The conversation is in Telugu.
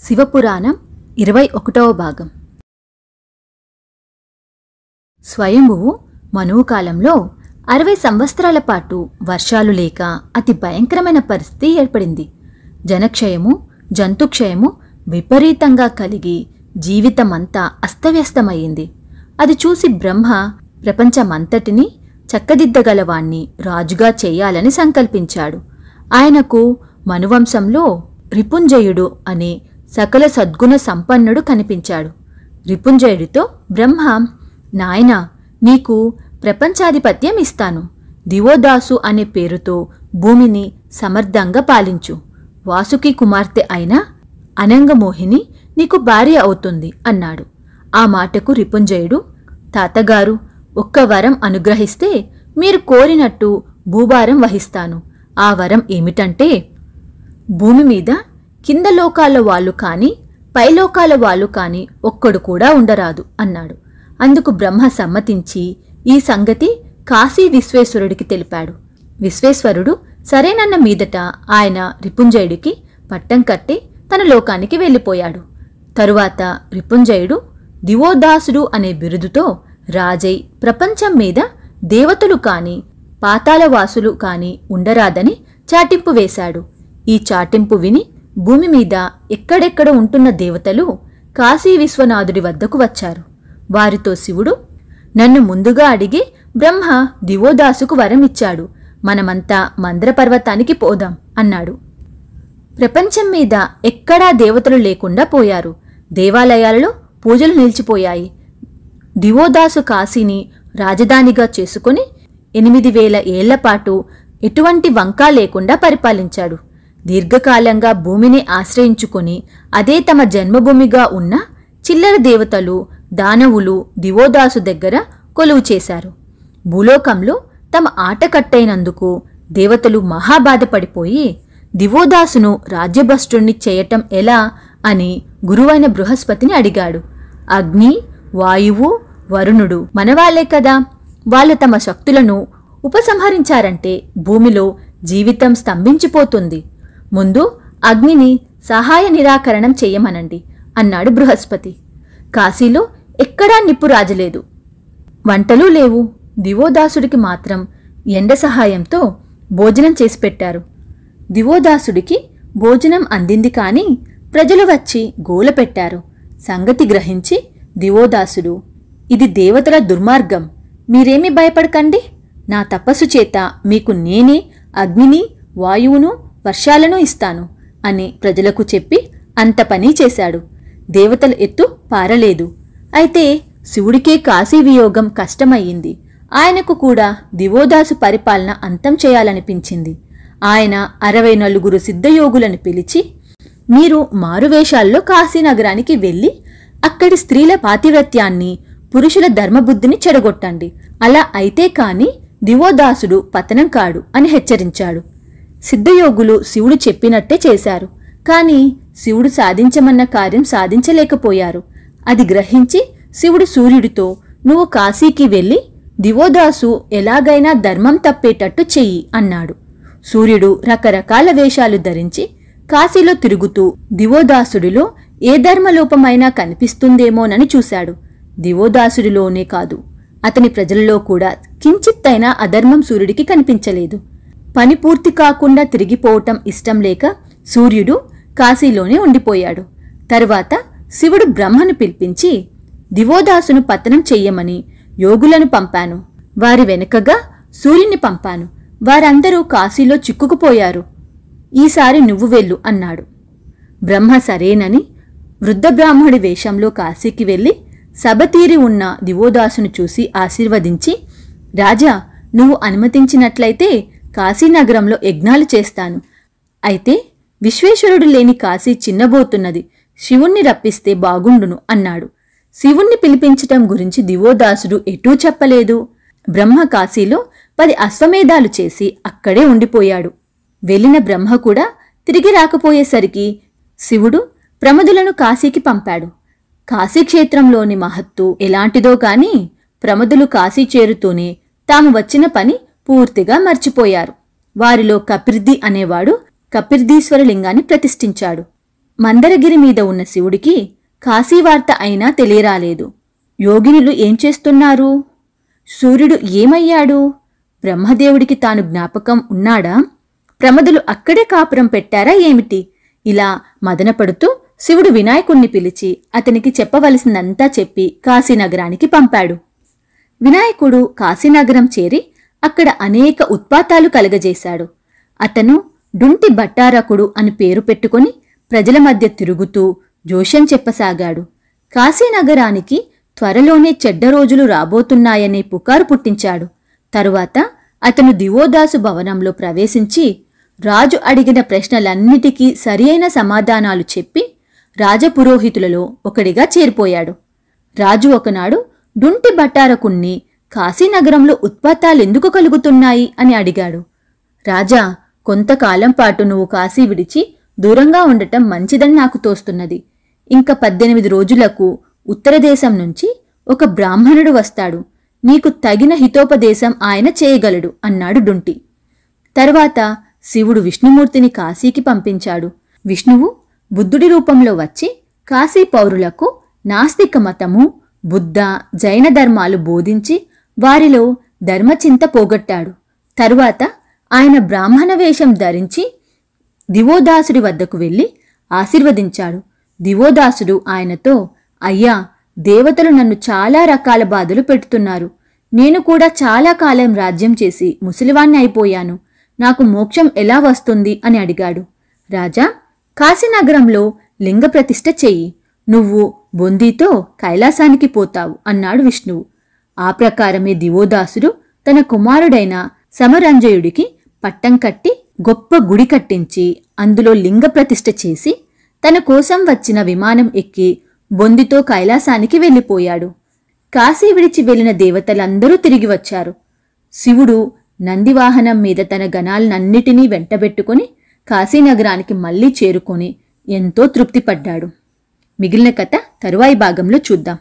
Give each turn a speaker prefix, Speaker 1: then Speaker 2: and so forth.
Speaker 1: శివపురాణం ఇరవై ఒకటవ భాగం. స్వయంభువు మనువు కాలంలో అరవై సంవత్సరాల పాటు వర్షాలు లేక అతి భయంకరమైన పరిస్థితి ఏర్పడింది. జనక్షయము జంతుక్షయము విపరీతంగా కలిగి జీవితమంతా అస్తవ్యస్తమయ్యింది. అది చూసి బ్రహ్మ ప్రపంచమంతటినీ చక్కదిద్దగలవాణ్ణి రాజుగా చేయాలని సంకల్పించాడు. ఆయనకు మనువంశంలో రిపుంజయుడు అనే సకల సద్గుణ సంపన్నుడు కనిపించాడు. రిపుంజయుడితో బ్రహ్మ నాయన నీకు ప్రపంచాధిపత్యం ఇస్తాను. దివోదాసు అనే పేరుతో భూమిని సమర్థంగా పాలించు. వాసుకి కుమార్తె అయిన అనంగమోహిని నీకు భార్య అవుతుంది అన్నాడు. ఆ మాటకు రిపుంజయుడు తాతగారు ఒక్క వరం అనుగ్రహిస్తే మీరు కోరినట్టు భూభారం వహిస్తాను. ఆ వరం ఏమిటంటే భూమి మీద కింద లోకాల వాళ్ళు కాని పైలోకాల వాళ్ళు కాని ఒక్కడు కూడా ఉండరాదు అన్నాడు. అందుకు బ్రహ్మ సమ్మతించి ఈ సంగతి కాశీ విశ్వేశ్వరుడికి తెలిపాడు. విశ్వేశ్వరుడు సరేనన్న మీదట ఆయన రిపుంజయుడికి పట్టం కట్టి తన లోకానికి వెళ్ళిపోయాడు. తరువాత రిపుంజయుడు దివోదాసుడు అనే బిరుదుతో రాజై ప్రపంచం మీద దేవతలు కాని పాతాళవాసులు కాని ఉండరాదని చాటింపు వేశాడు. ఈ చాటింపు విని భూమి మీద ఎక్కడెక్కడ ఉంటున్న దేవతలు కాశీ విశ్వనాథుడి వద్దకు వచ్చారు. వారితో శివుడు నన్ను ముందుగా అడిగి బ్రహ్మ దివోదాసుకు వరం ఇచ్చాడు మనమంతా మంద్ర పర్వతానికి పోదాం అన్నాడు. ప్రపంచం మీద ఎక్కడా దేవతలు లేకుండా పోయారు. దేవాలయాలలో పూజలు నిలిచిపోయాయి. దివోదాసు కాశీని రాజధానిగా చేసుకుని ఎనిమిది వేల ఏళ్ళపాటు ఎటువంటి వంకా లేకుండా పరిపాలించాడు. దీర్ఘకాలంగా భూమిని ఆశ్రయించుకొని అదే తమ జన్మభూమిగా ఉన్న చిల్లర దేవతలు దానవులు దివోదాసు దగ్గర కొలువు చేశారు. భూలోకంలో తమ ఆట కట్టైనందుకు దేవతలు మహాబాధపడిపోయి దివోదాసును రాజ్యభ్రష్టుణ్ణి చేయటం ఎలా అని గురువైన బృహస్పతిని అడిగాడు. అగ్ని వాయువు వరుణుడు మనవాళ్ళే కదా. వాళ్ళు తమ శక్తులను ఉపసంహరించారంటే భూమిలో జీవితం స్తంభించిపోతుంది. ముందు అగ్నిని సహాయ నిరాకరణం చెయ్యమనండి అన్నాడు బృహస్పతి. కాశీలో ఎక్కడా నిప్పు రాజలేదు. వంటలు లేవు. దివోదాసుడికి మాత్రం ఎండ సహాయంతో భోజనం చేసి పెట్టారు. దివోదాసుడికి భోజనం అందింది కానీ ప్రజలు వచ్చి గోల పెట్టారు. సంగతి గ్రహించి దివోదాసుడు ఇది దేవతల దుర్మార్గం. మీరేమీ భయపడకండి. నా తపస్సు చేత మీకు నేనే అగ్నిని వాయువును వర్షాలను ఇస్తాను అని ప్రజలకు చెప్పి అంత పని చేశాడు. దేవతల ఎత్తు పారలేదు. అయితే శివుడికే కాశీ వియోగం కష్టమయ్యింది. ఆయనకు కూడా దివోదాసు పరిపాలన అంతం చేయాలనిపించింది. ఆయన అరవై నలుగురు సిద్ధయోగులను పిలిచి మీరు మారువేషాల్లో కాశీనగరానికి వెళ్ళి అక్కడి స్త్రీల పాతివ్రత్యాన్ని పురుషుల ధర్మబుద్ధిని చెడగొట్టండి. అలా అయితే కాని దివోదాసుడు పతనం కాడు అని హెచ్చరించాడు. సిద్ధయోగులు శివుడు చెప్పినట్టే చేశారు. కాని శివుడు సాధించమన్న కార్యం సాధించలేకపోయారు. అది గ్రహించి శివుడు సూర్యుడితో నువ్వు కాశీకి వెళ్ళి దివోదాసు ఎలాగైనా ధర్మం తప్పేటట్టు చెయ్యి అన్నాడు. సూర్యుడు రకరకాల వేషాలు ధరించి కాశీలో తిరుగుతూ దివోదాసుడిలో ఏ ధర్మలోపమైనా కనిపిస్తుందేమోనని చూశాడు. దివోదాసుడిలోనే కాదు అతని ప్రజలలో కూడా కించిత్తైనా అధర్మం సూర్యుడికి కనిపించలేదు. పని పూర్తి కాకుండా తిరిగిపోవటం ఇష్టం లేక సూర్యుడు కాశీలోనే ఉండిపోయాడు. తరువాత శివుడు బ్రహ్మను పిలిపించి దివోదాసును పతనం చెయ్యమని యోగులను పంపాను. వారి వెనుకగా సూర్యుని పంపాను. వారందరూ కాశీలో చిక్కుకుపోయారు. ఈసారి నువ్వు వెళ్ళు అన్నాడు. బ్రహ్మ సరేనని వృద్ధ బ్రాహ్మడి వేషంలో కాశీకి వెళ్ళి సభతీరి ఉన్న దివోదాసును చూసి ఆశీర్వదించి రాజా నువ్వు అనుమతించినట్లయితే కాశీనగరంలో యజ్ఞాలు చేస్తాను. అయితే విశ్వేశ్వరుడు లేని కాశీ చిన్నబోతున్నది. శివుణ్ణి రప్పిస్తే బాగుండును అన్నాడు. శివుణ్ణి పిలిపించటం గురించి దివోదాసుడు ఎటూ చెప్పలేదు. బ్రహ్మ కాశీలో పది అశ్వమేధాలు చేసి అక్కడే ఉండిపోయాడు. వెళ్ళిన బ్రహ్మ కూడా తిరిగి రాకపోయేసరికి శివుడు ప్రమదులను కాశీకి పంపాడు. కాశీక్షేత్రంలోని మహత్తు ఎలాంటిదో కాని ప్రమదులు కాశీ చేరుతూనే తాము వచ్చిన పని పూర్తిగా మర్చిపోయారు. వారిలో కపిర్ది అనేవాడు కపిర్దీశ్వర లింగాన్ని ప్రతిష్ఠించాడు. మందరగిరి మీద ఉన్న శివుడికి కాశీవార్త అయినా తెలియరాలేదు. యోగినులు ఏం చేస్తున్నారు? సూర్యుడు ఏమయ్యాడు? బ్రహ్మదేవుడికి తాను జ్ఞాపకం ఉన్నాడా? ప్రమదులు అక్కడే కాపురం పెట్టారా ఏమిటి? ఇలా మదనపడుతూ శివుడు వినాయకుణ్ణి పిలిచి అతనికి చెప్పవలసిందంతా చెప్పి కాశీనగరానికి పంపాడు. వినాయకుడు కాశీనగరం చేరి అక్కడ అనేక ఉత్పాతాలు కలగజేశాడు. అతను డుంటి భట్టారకుడు అని పేరు పెట్టుకొని ప్రజల మధ్య తిరుగుతూ జోషం చెప్పసాగాడు. కాశీనగరానికి త్వరలోనే చెడ్డ రోజులు రాబోతున్నాయనే పుకారు పుట్టించాడు. తరువాత అతను దివోదాసు భవనంలో ప్రవేశించి రాజు అడిగిన ప్రశ్నలన్నిటికీ సరియైన సమాధానాలు చెప్పి రాజపురోహితులలో ఒకడిగా చేరిపోయాడు. రాజు ఒకనాడు డుంటి భట్టారకుణ్ణి కాశీనగరంలో ఉత్పాతాలెందుకు కలుగుతున్నాయి అని అడిగాడు. రాజా కొంతకాలం పాటు నువ్వు కాశీ విడిచి దూరంగా ఉండటం మంచిదని నాకు తోస్తున్నది. ఇంకా పద్దెనిమిది రోజులకు ఉత్తర దేశం నుంచి ఒక బ్రాహ్మణుడు వస్తాడు. నీకు తగిన హితోపదేశం ఆయన చేయగలడు అన్నాడు డుంటి. తర్వాత శివుడు విష్ణుమూర్తిని కాశీకి పంపించాడు. విష్ణువు బుద్ధుడి రూపంలో వచ్చి కాశీ పౌరులకు నాస్తిక మతము బుద్ధ జైన ధర్మాలు బోధించి వారిలో ధర్మచింత పోగొట్టాడు. తరువాత ఆయన బ్రాహ్మణ వేషం ధరించి దివోదాసుడి వద్దకు వెళ్ళి ఆశీర్వదించాడు. దివోదాసుడు ఆయనతో అయ్యా దేవతలు నన్ను చాలా రకాల బాధలు పెడుతున్నారు. నేను కూడా చాలా కాలం రాజ్యం చేసి ముసలివాణ్ణి అయిపోయాను. నాకు మోక్షం ఎలా వస్తుంది? అని అడిగాడు. రాజా కాశీనగరంలో లింగ ప్రతిష్ఠ చెయ్యి. నువ్వు బొందీతో కైలాసానికి పోతావు అన్నాడు విష్ణువు. ఆ ప్రకారమే దివోదాసుడు తన కుమారుడైన సమరంజయుడికి పట్టం కట్టి గొప్ప గుడి కట్టించి అందులో లింగ ప్రతిష్ఠ చేసి తన కోసం వచ్చిన విమానం ఎక్కి బొందితో కైలాసానికి వెళ్ళిపోయాడు. కాశీ విడిచి వెళ్ళిన దేవతలందరూ తిరిగి వచ్చారు. శివుడు నందివాహనం మీద తన గణాలనన్నిటినీ వెంటబెట్టుకుని కాశీనగరానికి మళ్ళీ చేరుకొని ఎంతో తృప్తిపడ్డాడు. మిగిలిన కథ తరువాయి భాగంలో చూద్దాం.